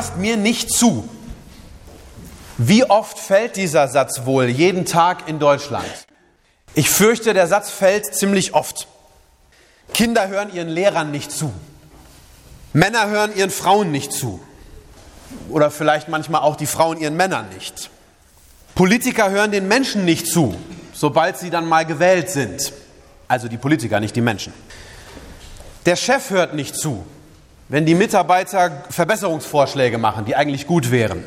Hörst mir nicht zu. Wie oft fällt dieser Satz wohl jeden Tag in Deutschland? Ich fürchte, der Satz fällt ziemlich oft. Kinder hören ihren Lehrern nicht zu. Männer hören ihren Frauen nicht zu. Oder vielleicht manchmal auch die Frauen ihren Männern nicht. Politiker hören den Menschen nicht zu, sobald sie dann mal gewählt sind. Also die Politiker, nicht die Menschen. Der Chef hört nicht zu, wenn die Mitarbeiter Verbesserungsvorschläge machen, die eigentlich gut wären.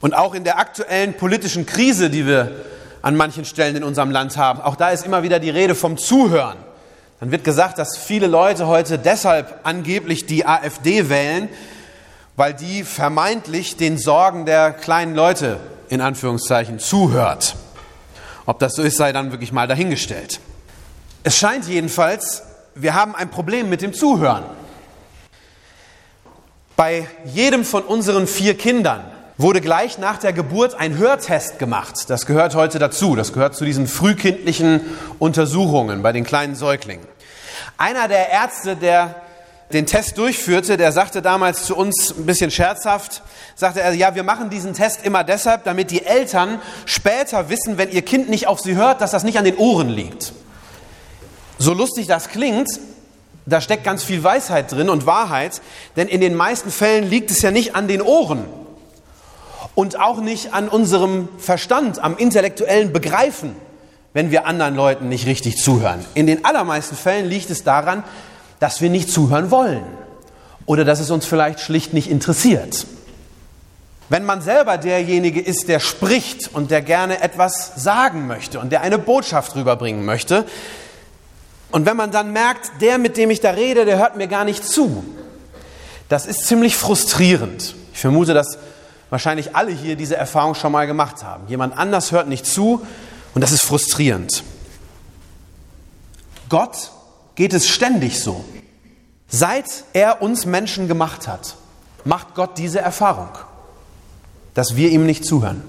Und auch in der aktuellen politischen Krise, die wir an manchen Stellen in unserem Land haben, auch da ist immer wieder die Rede vom Zuhören. Dann wird gesagt, dass viele Leute heute deshalb angeblich die AfD wählen, weil die vermeintlich den Sorgen der kleinen Leute in Anführungszeichen zuhört. Ob das so ist, sei dann wirklich mal dahingestellt. Es scheint jedenfalls, wir haben ein Problem mit dem Zuhören. Bei jedem von unseren vier Kindern wurde gleich nach der Geburt ein Hörtest gemacht. Das gehört heute dazu. Das gehört zu diesen frühkindlichen Untersuchungen bei den kleinen Säuglingen. Einer der Ärzte, der den Test durchführte, der sagte damals zu uns ein bisschen scherzhaft, sagte er, ja, wir machen diesen Test immer deshalb, damit die Eltern später wissen, wenn ihr Kind nicht auf sie hört, dass das nicht an den Ohren liegt. So lustig das klingt, da steckt ganz viel Weisheit drin und Wahrheit, denn in den meisten Fällen liegt es ja nicht an den Ohren und auch nicht an unserem Verstand, am intellektuellen Begreifen, wenn wir anderen Leuten nicht richtig zuhören. In den allermeisten Fällen liegt es daran, dass wir nicht zuhören wollen oder dass es uns vielleicht schlicht nicht interessiert. Wenn man selber derjenige ist, der spricht und der gerne etwas sagen möchte und der eine Botschaft rüberbringen möchte, und wenn man dann merkt, der, mit dem ich da rede, der hört mir gar nicht zu, das ist ziemlich frustrierend. Ich vermute, dass wahrscheinlich alle hier diese Erfahrung schon mal gemacht haben. Jemand anders hört nicht zu und das ist frustrierend. Gott geht es ständig so. Seit er uns Menschen gemacht hat, macht Gott diese Erfahrung, dass wir ihm nicht zuhören.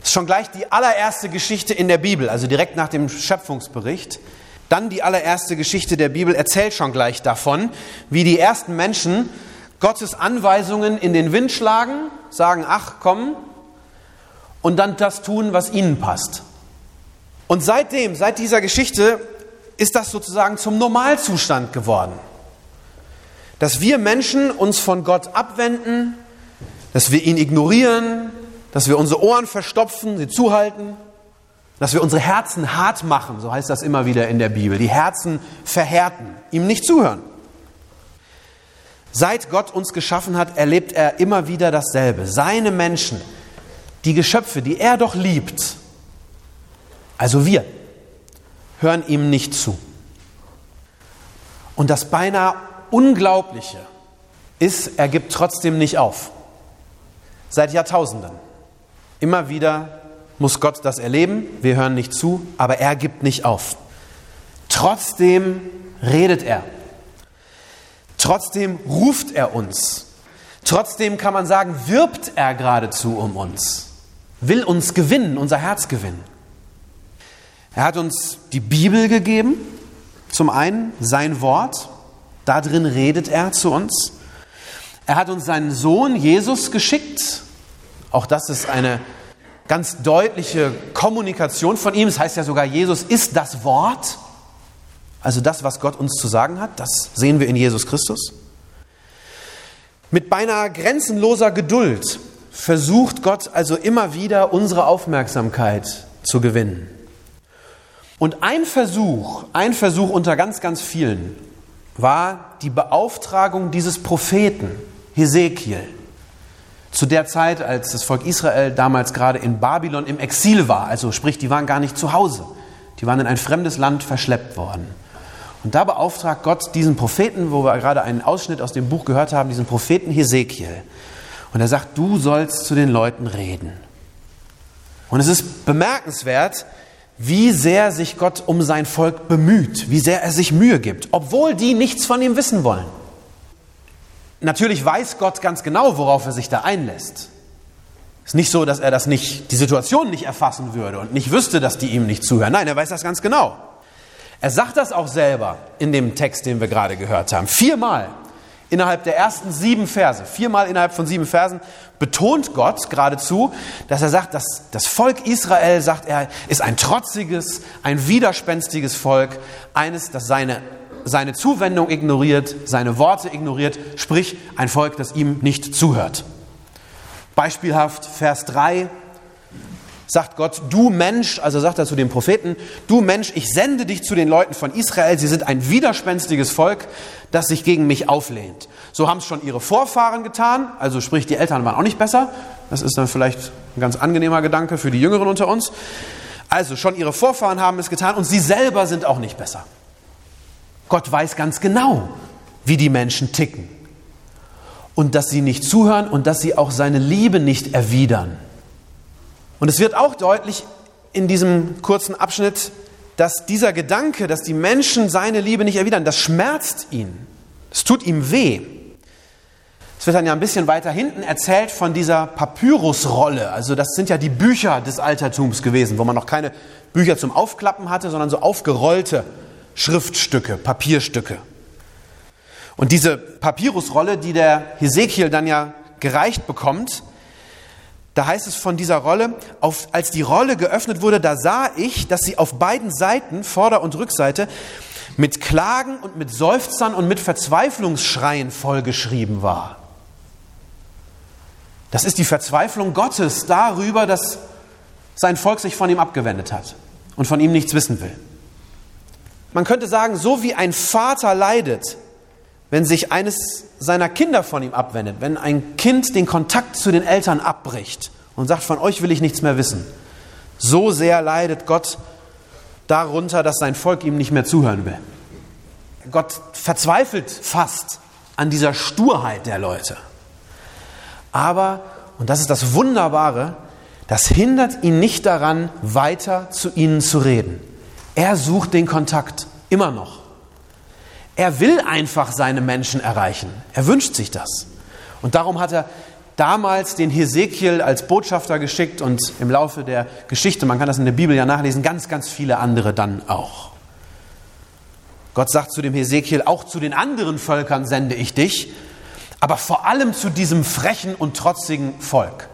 Das ist schon gleich die allererste Geschichte in der Bibel, also direkt nach dem Schöpfungsbericht. Dann die allererste Geschichte der Bibel erzählt schon gleich davon, wie die ersten Menschen Gottes Anweisungen in den Wind schlagen, sagen, ach komm, und dann das tun, was ihnen passt. Und seitdem, seit dieser Geschichte, ist das sozusagen zum Normalzustand geworden. Dass wir Menschen uns von Gott abwenden, dass wir ihn ignorieren, dass wir unsere Ohren verstopfen, sie zuhalten, dass wir unsere Herzen hart machen, so heißt das immer wieder in der Bibel, die Herzen verhärten, ihm nicht zuhören. Seit Gott uns geschaffen hat, erlebt er immer wieder dasselbe. Seine Menschen, die Geschöpfe, die er doch liebt, also wir, hören ihm nicht zu. Und das beinahe Unglaubliche ist, er gibt trotzdem nicht auf. Seit Jahrtausenden. Immer wieder muss Gott das erleben, wir hören nicht zu, aber er gibt nicht auf. Trotzdem redet er. Trotzdem ruft er uns. Trotzdem kann man sagen, wirbt er geradezu um uns, will uns gewinnen, unser Herz gewinnen. Er hat uns die Bibel gegeben, zum einen sein Wort, da drin redet er zu uns. Er hat uns seinen Sohn Jesus geschickt, auch das ist eine ganz deutliche Kommunikation von ihm. Es das heißt ja sogar, Jesus ist das Wort. Also das, was Gott uns zu sagen hat, das sehen wir in Jesus Christus. Mit beinahe grenzenloser Geduld versucht Gott also immer wieder unsere Aufmerksamkeit zu gewinnen. Und ein Versuch, ein Versuch unter ganz, ganz vielen, war die Beauftragung dieses Propheten, Hesekiel zu der Zeit, als das Volk Israel damals gerade in Babylon im Exil war, also sprich, die waren gar nicht zu Hause, die waren in ein fremdes Land verschleppt worden. Und da beauftragt Gott diesen Propheten, wo wir gerade einen Ausschnitt aus dem Buch gehört haben, diesen Propheten Hesekiel. Und er sagt, du sollst zu den Leuten reden. Und es ist bemerkenswert, wie sehr sich Gott um sein Volk bemüht, wie sehr er sich Mühe gibt, obwohl die nichts von ihm wissen wollen. Natürlich weiß Gott ganz genau, worauf er sich da einlässt. Es ist nicht so, dass er das nicht, die Situation nicht erfassen würde und nicht wüsste, dass die ihm nicht zuhören. Nein, er weiß das ganz genau. Er sagt das auch selber in dem Text, den wir gerade gehört haben. Viermal innerhalb der ersten sieben Verse, viermal innerhalb von sieben Versen, betont Gott geradezu, dass er sagt, dass das Volk Israel, sagt er, ist ein trotziges, ein widerspenstiges Volk, eines, das seine, seine Zuwendung ignoriert, seine Worte ignoriert, sprich ein Volk, das ihm nicht zuhört. Beispielhaft Vers 3, sagt Gott, du Mensch, also sagt er zu dem Propheten, du Mensch, ich sende dich zu den Leuten von Israel, sie sind ein widerspenstiges Volk, das sich gegen mich auflehnt. So haben es schon ihre Vorfahren getan, also sprich, die Eltern waren auch nicht besser, das ist dann vielleicht ein ganz angenehmer Gedanke für die Jüngeren unter uns. Also schon ihre Vorfahren haben es getan und sie selber sind auch nicht besser. Gott weiß ganz genau, wie die Menschen ticken und dass sie nicht zuhören und dass sie auch seine Liebe nicht erwidern. Und es wird auch deutlich in diesem kurzen Abschnitt, dass dieser Gedanke, dass die Menschen seine Liebe nicht erwidern, das schmerzt ihn. Es tut ihm weh. Es wird dann ja ein bisschen weiter hinten erzählt von dieser Papyrusrolle. Also das sind ja die Bücher des Altertums gewesen, wo man noch keine Bücher zum Aufklappen hatte, sondern so aufgerollte Schriftstücke, Papierstücke. Und diese Papyrusrolle, die der Hesekiel dann ja gereicht bekommt, da heißt es von dieser Rolle, auf, als die Rolle geöffnet wurde, da sah ich, dass sie auf beiden Seiten, Vorder- und Rückseite, mit Klagen und mit Seufzern und mit Verzweiflungsschreien vollgeschrieben war. Das ist die Verzweiflung Gottes darüber, dass sein Volk sich von ihm abgewendet hat und von ihm nichts wissen will. Man könnte sagen, so wie ein Vater leidet, wenn sich eines seiner Kinder von ihm abwendet, wenn ein Kind den Kontakt zu den Eltern abbricht und sagt, von euch will ich nichts mehr wissen, so sehr leidet Gott darunter, dass sein Volk ihm nicht mehr zuhören will. Gott verzweifelt fast an dieser Sturheit der Leute. Aber, und das ist das Wunderbare, das hindert ihn nicht daran, weiter zu ihnen zu reden. Er sucht den Kontakt, immer noch. Er will einfach seine Menschen erreichen. Er wünscht sich das. Und darum hat er damals den Hesekiel als Botschafter geschickt und im Laufe der Geschichte, man kann das in der Bibel ja nachlesen, ganz, ganz viele andere dann auch. Gott sagt zu dem Hesekiel, auch zu den anderen Völkern sende ich dich, aber vor allem zu diesem frechen und trotzigen Volk.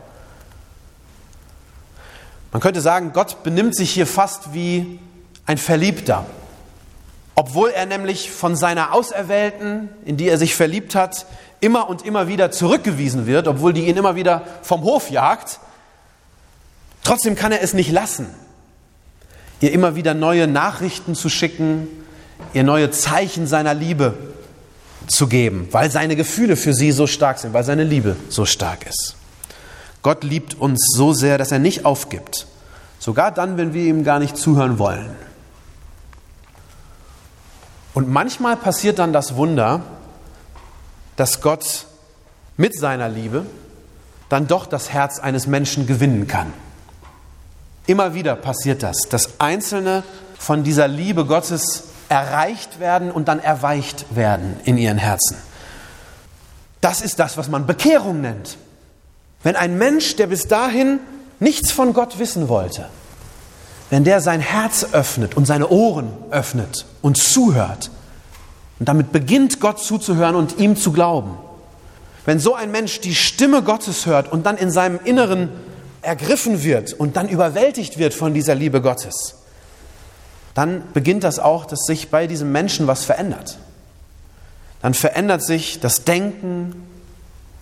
Man könnte sagen, Gott benimmt sich hier fast wie ein Verliebter. Obwohl er nämlich von seiner Auserwählten, in die er sich verliebt hat, immer und immer wieder zurückgewiesen wird, obwohl die ihn immer wieder vom Hof jagt, trotzdem kann er es nicht lassen, ihr immer wieder neue Nachrichten zu schicken, ihr neue Zeichen seiner Liebe zu geben, weil seine Gefühle für sie so stark sind, weil seine Liebe so stark ist. Gott liebt uns so sehr, dass er nicht aufgibt, sogar dann, wenn wir ihm gar nicht zuhören wollen. Und manchmal passiert dann das Wunder, dass Gott mit seiner Liebe dann doch das Herz eines Menschen gewinnen kann. Immer wieder passiert das, dass Einzelne von dieser Liebe Gottes erreicht werden und dann erweicht werden in ihren Herzen. Das ist das, was man Bekehrung nennt. Wenn ein Mensch, der bis dahin nichts von Gott wissen wollte, wenn der sein Herz öffnet und seine Ohren öffnet und zuhört und damit beginnt Gott zuzuhören und ihm zu glauben, wenn so ein Mensch die Stimme Gottes hört und dann in seinem Inneren ergriffen wird und dann überwältigt wird von dieser Liebe Gottes, dann beginnt das auch, dass sich bei diesem Menschen was verändert. Dann verändert sich das Denken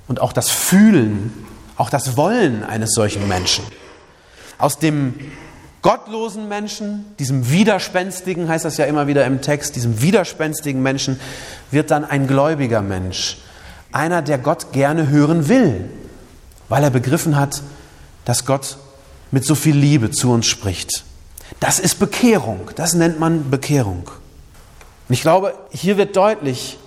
und auch das Fühlen, auch das Wollen eines solchen Menschen. Aus dem gottlosen Menschen, diesem widerspenstigen, heißt das ja immer wieder im Text, diesem widerspenstigen Menschen wird dann ein gläubiger Mensch. Einer, der Gott gerne hören will, weil er begriffen hat, dass Gott mit so viel Liebe zu uns spricht. Das ist Bekehrung, das nennt man Bekehrung. Und ich glaube, hier wird deutlich,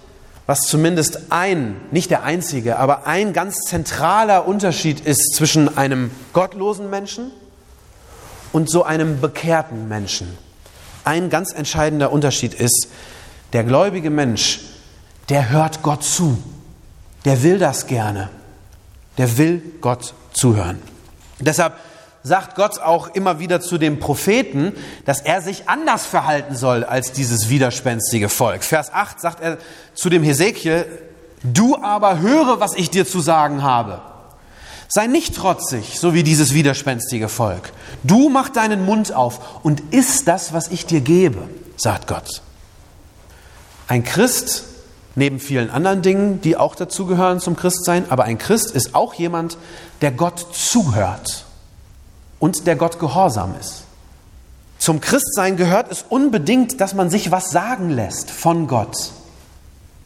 was zumindest ein, nicht der einzige, aber ein ganz zentraler Unterschied ist zwischen einem gottlosen Menschen und so einem bekehrten Menschen. Ein ganz entscheidender Unterschied ist, der gläubige Mensch, der hört Gott zu. Der will das gerne. Der will Gott zuhören. Deshalb sagt Gott auch immer wieder zu dem Propheten, dass er sich anders verhalten soll als dieses widerspenstige Volk. Vers 8 sagt er zu dem Hesekiel, du aber höre, was ich dir zu sagen habe. Sei nicht trotzig, so wie dieses widerspenstige Volk. Du mach deinen Mund auf und iss das, was ich dir gebe, sagt Gott. Ein Christ, neben vielen anderen Dingen, die auch dazugehören zum Christsein, aber ein Christ ist auch jemand, der Gott zuhört und der Gott gehorsam ist. Zum Christsein gehört es unbedingt, dass man sich was sagen lässt von Gott.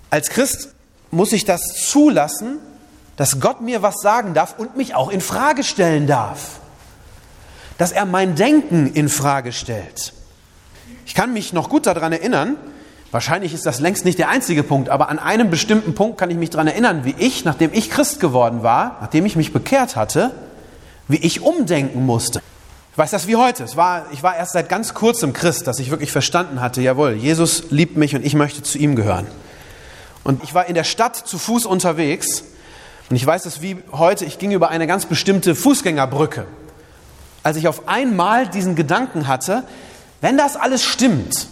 Als Christ muss ich das zulassen, dass Gott mir was sagen darf und mich auch in Frage stellen darf. Dass er mein Denken in Frage stellt. Ich kann mich noch gut daran erinnern, wahrscheinlich ist das längst nicht der einzige Punkt, aber an einem bestimmten Punkt kann ich mich daran erinnern, wie ich, nachdem ich Christ geworden war, nachdem ich mich bekehrt hatte, wie ich umdenken musste. Ich weiß das wie heute. Es war, ich war erst seit ganz kurzem Christ, dass ich wirklich verstanden hatte, jawohl, Jesus liebt mich und ich möchte zu ihm gehören. Und ich war in der Stadt zu Fuß unterwegs und ich weiß es wie heute, ich ging über eine ganz bestimmte Fußgängerbrücke. Als ich auf einmal diesen Gedanken hatte, wenn das alles stimmt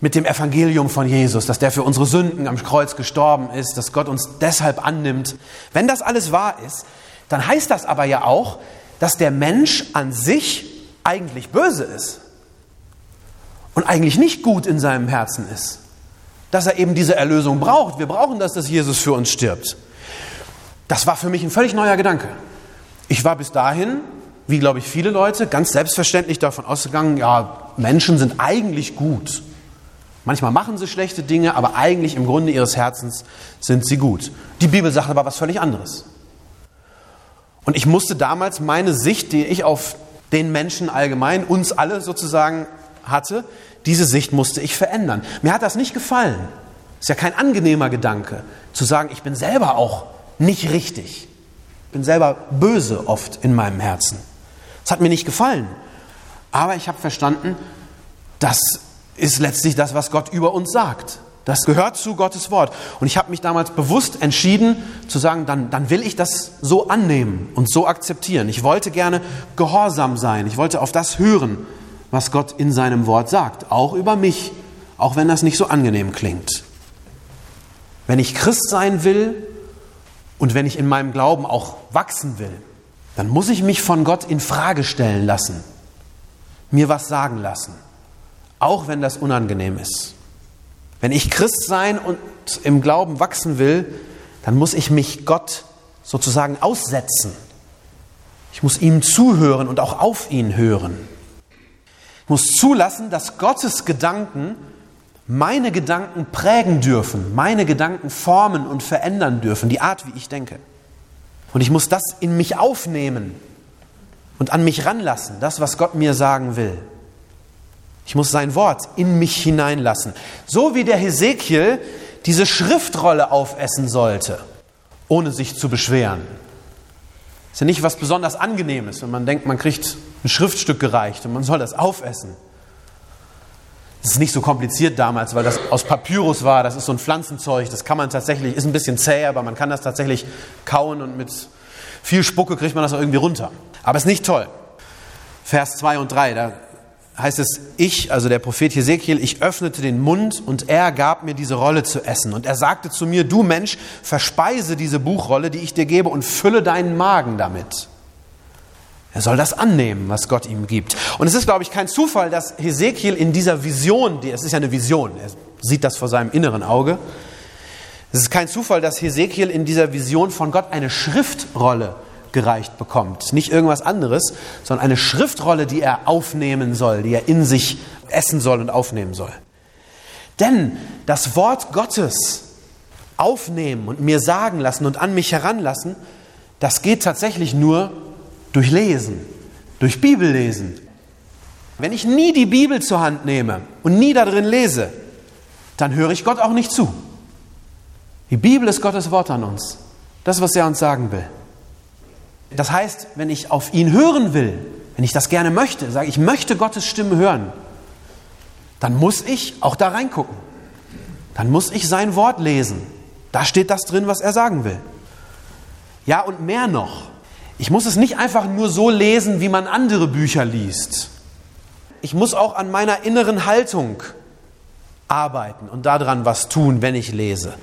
mit dem Evangelium von Jesus, dass der für unsere Sünden am Kreuz gestorben ist, dass Gott uns deshalb annimmt, wenn das alles wahr ist, dann heißt das aber ja auch, dass der Mensch an sich eigentlich böse ist und eigentlich nicht gut in seinem Herzen ist. Dass er eben diese Erlösung braucht. Wir brauchen das, dass Jesus für uns stirbt. Das war für mich ein völlig neuer Gedanke. Ich war bis dahin, wie glaube ich viele Leute, ganz selbstverständlich davon ausgegangen, ja, Menschen sind eigentlich gut. Manchmal machen sie schlechte Dinge, aber eigentlich im Grunde ihres Herzens sind sie gut. Die Bibel sagt aber was völlig anderes. Und ich musste damals meine Sicht, die ich auf den Menschen allgemein, uns alle sozusagen hatte, diese Sicht musste ich verändern. Mir hat das nicht gefallen. Ist ja kein angenehmer Gedanke, zu sagen, ich bin selber auch nicht richtig. Ich bin selber böse oft in meinem Herzen. Das hat mir nicht gefallen. Aber ich habe verstanden, das ist letztlich das, was Gott über uns sagt. Das gehört zu Gottes Wort. Und ich habe mich damals bewusst entschieden zu sagen, dann, dann will ich das so annehmen und so akzeptieren. Ich wollte gerne gehorsam sein. Ich wollte auf das hören, was Gott in seinem Wort sagt. Auch über mich, auch wenn das nicht so angenehm klingt. Wenn ich Christ sein will und wenn ich in meinem Glauben auch wachsen will, dann muss ich mich von Gott in Frage stellen lassen, mir was sagen lassen, auch wenn das unangenehm ist. Wenn ich Christ sein und im Glauben wachsen will, dann muss ich mich Gott sozusagen aussetzen. Ich muss ihm zuhören und auch auf ihn hören. Ich muss zulassen, dass Gottes Gedanken meine Gedanken prägen dürfen, meine Gedanken formen und verändern dürfen, die Art, wie ich denke. Und ich muss das in mich aufnehmen und an mich ranlassen, das, was Gott mir sagen will. Ich muss sein Wort in mich hineinlassen. So wie der Hesekiel diese Schriftrolle aufessen sollte, ohne sich zu beschweren. Ist ja nicht was besonders Angenehmes, wenn man denkt, man kriegt ein Schriftstück gereicht und man soll das aufessen. Das ist nicht so kompliziert damals, weil das aus Papyrus war. Das ist so ein Pflanzenzeug. Das kann man tatsächlich, ist ein bisschen zäh, aber man kann das tatsächlich kauen und mit viel Spucke kriegt man das auch irgendwie runter. Aber es ist nicht toll. Vers 2 und 3, da heißt es, ich, also der Prophet Hesekiel, ich öffnete den Mund und er gab mir diese Rolle zu essen. Und er sagte zu mir, du Mensch, verspeise diese Buchrolle, die ich dir gebe und fülle deinen Magen damit. Er soll das annehmen, was Gott ihm gibt. Und es ist, glaube ich, kein Zufall, dass Hesekiel in dieser Vision, es ist ja eine Vision, er sieht das vor seinem inneren Auge, es ist kein Zufall, dass Hesekiel in dieser Vision von Gott eine Schriftrolle gereicht bekommt. Nicht irgendwas anderes, sondern eine Schriftrolle, die er aufnehmen soll, die er in sich essen soll und aufnehmen soll. Denn das Wort Gottes aufnehmen und mir sagen lassen und an mich heranlassen, das geht tatsächlich nur durch Lesen, durch Bibellesen. Wenn ich nie die Bibel zur Hand nehme und nie darin lese, dann höre ich Gott auch nicht zu. Die Bibel ist Gottes Wort an uns. Das, was er uns sagen will. Das heißt, wenn ich auf ihn hören will, wenn ich das gerne möchte, sage ich möchte Gottes Stimme hören, dann muss ich auch da reingucken. Dann muss ich sein Wort lesen. Da steht das drin, was er sagen will. Ja, und mehr noch. Ich muss es nicht einfach nur so lesen, wie man andere Bücher liest. Ich muss auch an meiner inneren Haltung arbeiten und daran was tun, wenn ich lese.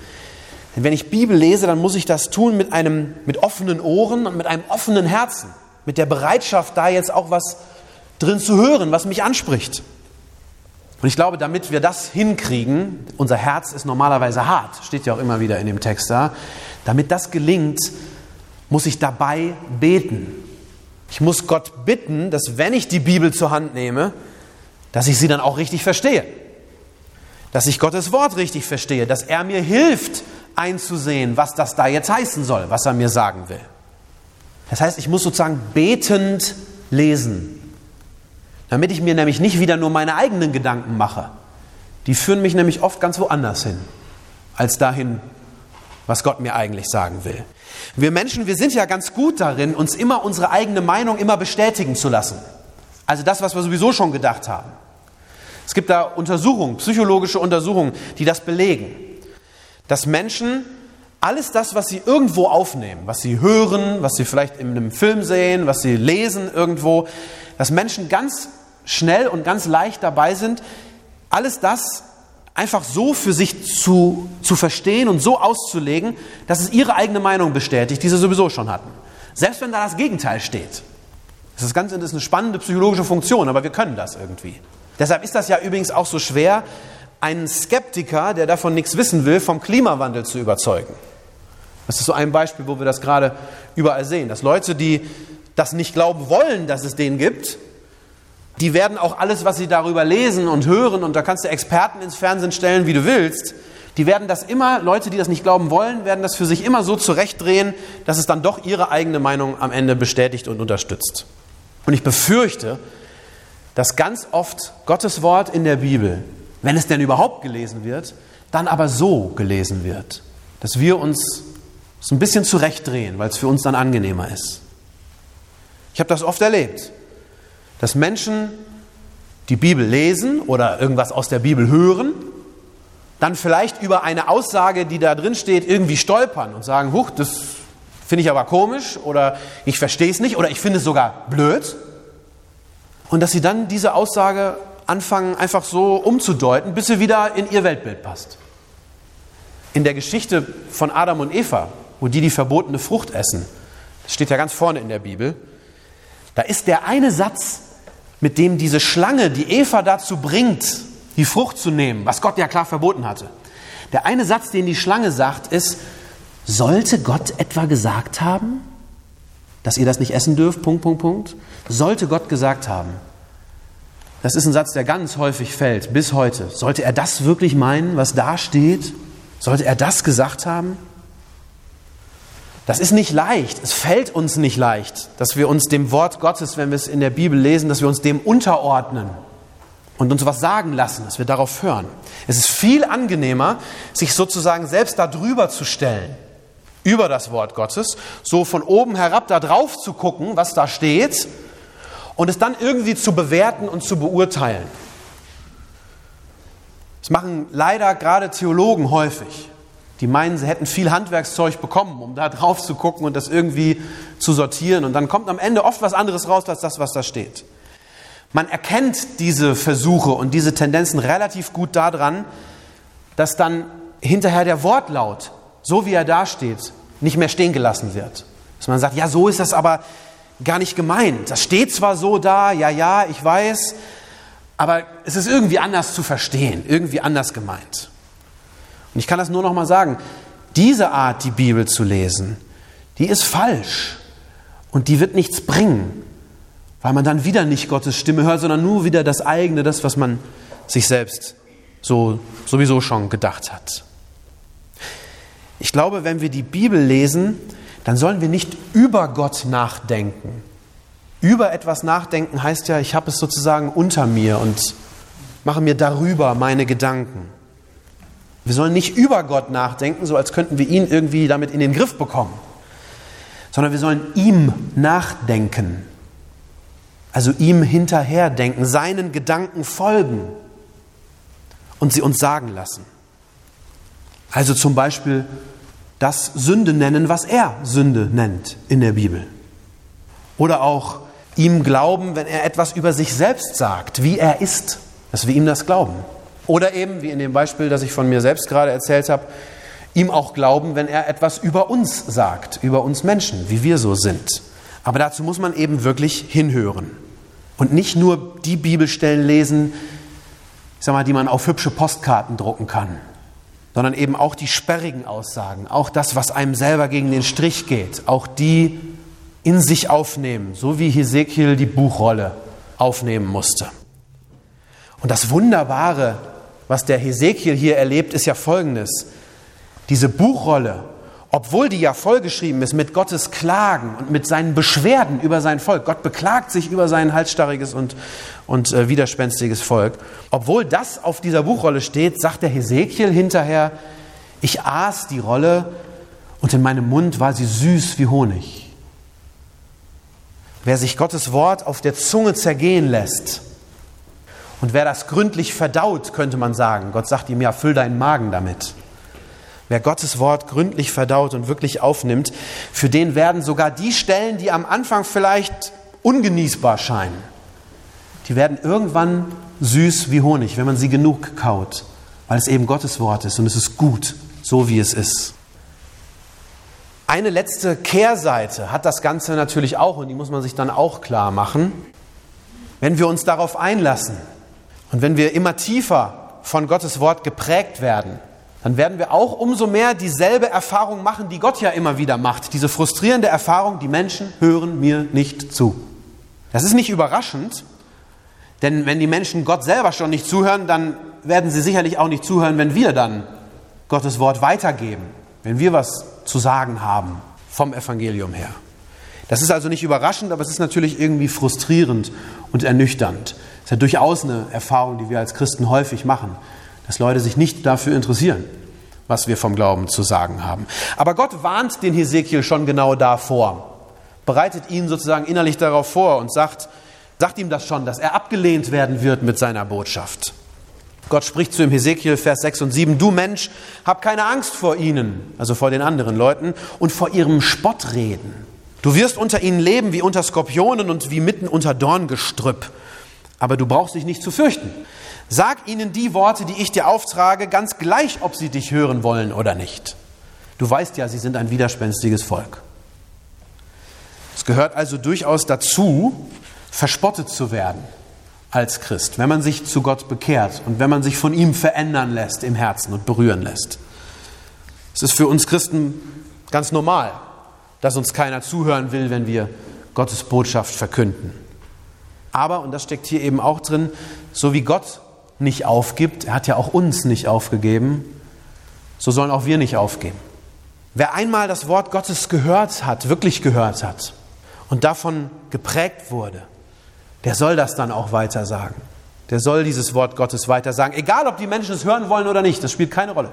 Denn wenn ich Bibel lese, dann muss ich das tun mit einem mit offenen Ohren und mit einem offenen Herzen, mit der Bereitschaft, da jetzt auch was drin zu hören, was mich anspricht. Und ich glaube, damit wir das hinkriegen, unser Herz ist normalerweise hart, steht ja auch immer wieder in dem Text da, damit das gelingt, muss ich dabei beten. Ich muss Gott bitten, dass wenn ich die Bibel zur Hand nehme, dass ich sie dann auch richtig verstehe. Dass ich Gottes Wort richtig verstehe, dass er mir hilft einzusehen, was das da jetzt heißen soll, was er mir sagen will. Das heißt, ich muss sozusagen betend lesen, damit ich mir nämlich nicht wieder nur meine eigenen Gedanken mache. Die führen mich nämlich oft ganz woanders hin, als dahin, was Gott mir eigentlich sagen will. Wir Menschen, wir sind ja ganz gut darin, uns immer unsere eigene Meinung immer bestätigen zu lassen. Also das, was wir sowieso schon gedacht haben. Es gibt da Untersuchungen, psychologische Untersuchungen, die das belegen, dass Menschen alles das, was sie irgendwo aufnehmen, was sie hören, was sie vielleicht in einem Film sehen, was sie lesen irgendwo, dass Menschen ganz schnell und ganz leicht dabei sind, alles das einfach so für sich zu, zu verstehen und so auszulegen, dass es ihre eigene Meinung bestätigt, die sie sowieso schon hatten. Selbst wenn da das Gegenteil steht. Das ist, ganz, das ist eine spannende psychologische Funktion, aber wir können das irgendwie. Deshalb ist das ja übrigens auch so schwer, einen Skeptiker, der davon nichts wissen will, vom Klimawandel zu überzeugen. Das ist so ein Beispiel, wo wir das gerade überall sehen, dass Leute, die das nicht glauben wollen, dass es den gibt, die werden auch alles, was sie darüber lesen und hören, und da kannst du Experten ins Fernsehen stellen, wie du willst, die werden das immer, Leute, die das nicht glauben wollen, werden das für sich immer so zurechtdrehen, dass es dann doch ihre eigene Meinung am Ende bestätigt und unterstützt. Und ich befürchte, dass ganz oft Gottes Wort in der Bibel, wenn es denn überhaupt gelesen wird, dann aber so gelesen wird, dass wir uns so ein bisschen zurechtdrehen, weil es für uns dann angenehmer ist. Ich habe das oft erlebt dass Menschen die Bibel lesen oder irgendwas aus der Bibel hören, dann vielleicht über eine Aussage, die da drin steht, irgendwie stolpern und sagen, huch, das finde ich aber komisch oder ich verstehe es nicht oder ich finde es sogar blöd. Und dass sie dann diese Aussage anfangen einfach so umzudeuten, bis sie wieder in ihr Weltbild passt. In der Geschichte von Adam und Eva, wo die die verbotene Frucht essen, das steht ja ganz vorne in der Bibel, da ist der eine Satz, mit dem diese Schlange die Eva dazu bringt, die Frucht zu nehmen, was Gott ja klar verboten hatte. Der eine Satz, den die Schlange sagt, ist, sollte Gott etwa gesagt haben, dass ihr das nicht essen dürft? Punkt, Punkt, Punkt. Sollte Gott gesagt haben. Das ist ein Satz, der ganz häufig fällt, bis heute. Sollte er das wirklich meinen, was da steht? Sollte er das gesagt haben? Das ist nicht leicht, es fällt uns nicht leicht, dass wir uns dem Wort Gottes, wenn wir es in der Bibel lesen, dass wir uns dem unterordnen und uns was sagen lassen, dass wir darauf hören. Es ist viel angenehmer, sich sozusagen selbst darüber zu stellen, über das Wort Gottes, so von oben herab da drauf zu gucken, was da steht, und es dann irgendwie zu bewerten und zu beurteilen. Das machen leider gerade Theologen häufig. Die meinen, sie hätten viel Handwerkszeug bekommen, um da drauf zu gucken und das irgendwie zu sortieren. Und dann kommt am Ende oft was anderes raus als das, was da steht. Man erkennt diese Versuche und diese Tendenzen relativ gut daran, dass dann hinterher der Wortlaut, so wie er da steht, nicht mehr stehen gelassen wird. Dass man sagt, ja, so ist das aber gar nicht gemeint. Das steht zwar so da, ja, ja, ich weiß, aber es ist irgendwie anders zu verstehen, irgendwie anders gemeint. Und ich kann das nur noch mal sagen, diese Art, die Bibel zu lesen, die ist falsch und die wird nichts bringen, weil man dann wieder nicht Gottes Stimme hört, sondern nur wieder das eigene, das, was man sich selbst so sowieso schon gedacht hat. Ich glaube, wenn wir die Bibel lesen, dann sollen wir nicht über Gott nachdenken. Über etwas nachdenken heißt ja, ich habe es sozusagen unter mir und mache mir darüber meine Gedanken. Wir sollen nicht über Gott nachdenken, so als könnten wir ihn irgendwie damit in den Griff bekommen, sondern wir sollen ihm nachdenken. Also ihm hinterherdenken, seinen Gedanken folgen und sie uns sagen lassen. Also zum Beispiel das Sünde nennen, was er Sünde nennt in der Bibel. Oder auch ihm glauben, wenn er etwas über sich selbst sagt, wie er ist, dass wir ihm das glauben. Oder eben, wie in dem Beispiel, das ich von mir selbst gerade erzählt habe, ihm auch glauben, wenn er etwas über uns sagt, über uns Menschen, wie wir so sind. Aber dazu muss man eben wirklich hinhören und nicht nur die Bibelstellen lesen, ich sag mal, die man auf hübsche Postkarten drucken kann, sondern eben auch die sperrigen Aussagen, auch das, was einem selber gegen den Strich geht, auch die in sich aufnehmen, so wie Hesekiel die Buchrolle aufnehmen musste. Und das Wunderbare was der Hesekiel hier erlebt, ist ja folgendes. Diese Buchrolle, obwohl die ja vollgeschrieben ist mit Gottes Klagen und mit seinen Beschwerden über sein Volk, Gott beklagt sich über sein halsstarriges und, und äh, widerspenstiges Volk, obwohl das auf dieser Buchrolle steht, sagt der Hesekiel hinterher, ich aß die Rolle und in meinem Mund war sie süß wie Honig. Wer sich Gottes Wort auf der Zunge zergehen lässt, und wer das gründlich verdaut, könnte man sagen, Gott sagt ihm ja, füll deinen Magen damit. Wer Gottes Wort gründlich verdaut und wirklich aufnimmt, für den werden sogar die Stellen, die am Anfang vielleicht ungenießbar scheinen, die werden irgendwann süß wie Honig, wenn man sie genug kaut, weil es eben Gottes Wort ist und es ist gut, so wie es ist. Eine letzte Kehrseite hat das Ganze natürlich auch und die muss man sich dann auch klar machen. Wenn wir uns darauf einlassen, und wenn wir immer tiefer von Gottes Wort geprägt werden, dann werden wir auch umso mehr dieselbe Erfahrung machen, die Gott ja immer wieder macht. Diese frustrierende Erfahrung, die Menschen hören mir nicht zu. Das ist nicht überraschend, denn wenn die Menschen Gott selber schon nicht zuhören, dann werden sie sicherlich auch nicht zuhören, wenn wir dann Gottes Wort weitergeben, wenn wir was zu sagen haben vom Evangelium her. Das ist also nicht überraschend, aber es ist natürlich irgendwie frustrierend und ernüchternd. Das ist ja durchaus eine Erfahrung, die wir als Christen häufig machen, dass Leute sich nicht dafür interessieren, was wir vom Glauben zu sagen haben. Aber Gott warnt den Hesekiel schon genau davor, bereitet ihn sozusagen innerlich darauf vor und sagt, sagt ihm das schon, dass er abgelehnt werden wird mit seiner Botschaft. Gott spricht zu ihm Hesekiel, Vers 6 und 7, du Mensch, hab keine Angst vor ihnen, also vor den anderen Leuten, und vor ihrem Spottreden. Du wirst unter ihnen leben wie unter Skorpionen und wie mitten unter Dorngestrüpp. Aber du brauchst dich nicht zu fürchten. Sag ihnen die Worte, die ich dir auftrage, ganz gleich, ob sie dich hören wollen oder nicht. Du weißt ja, sie sind ein widerspenstiges Volk. Es gehört also durchaus dazu, verspottet zu werden als Christ, wenn man sich zu Gott bekehrt und wenn man sich von ihm verändern lässt im Herzen und berühren lässt. Es ist für uns Christen ganz normal, dass uns keiner zuhören will, wenn wir Gottes Botschaft verkünden. Aber, und das steckt hier eben auch drin, so wie Gott nicht aufgibt, er hat ja auch uns nicht aufgegeben, so sollen auch wir nicht aufgeben. Wer einmal das Wort Gottes gehört hat, wirklich gehört hat und davon geprägt wurde, der soll das dann auch weiter sagen. Der soll dieses Wort Gottes weiter sagen, egal ob die Menschen es hören wollen oder nicht, das spielt keine Rolle.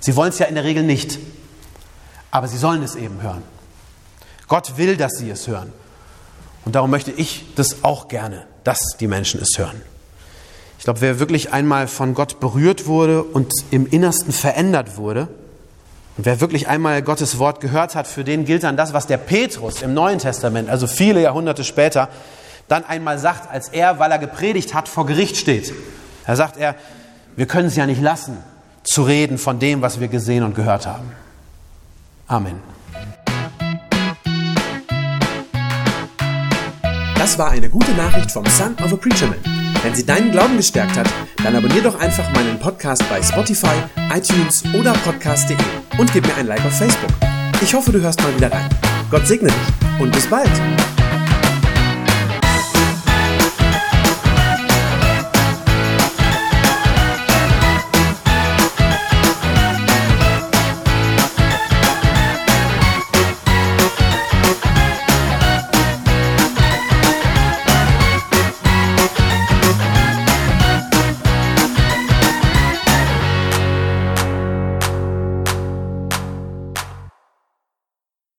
Sie wollen es ja in der Regel nicht, aber sie sollen es eben hören. Gott will, dass sie es hören. Und darum möchte ich das auch gerne, dass die Menschen es hören. Ich glaube, wer wirklich einmal von Gott berührt wurde und im Innersten verändert wurde, und wer wirklich einmal Gottes Wort gehört hat, für den gilt dann das, was der Petrus im Neuen Testament, also viele Jahrhunderte später, dann einmal sagt, als er, weil er gepredigt hat, vor Gericht steht. Da sagt er, wir können es ja nicht lassen, zu reden von dem, was wir gesehen und gehört haben. Amen. Das war eine gute Nachricht vom Son of a Preacher Man. Wenn sie deinen Glauben gestärkt hat, dann abonnier doch einfach meinen Podcast bei Spotify, iTunes oder podcast.de und gib mir ein Like auf Facebook. Ich hoffe, du hörst mal wieder rein. Gott segne dich und bis bald.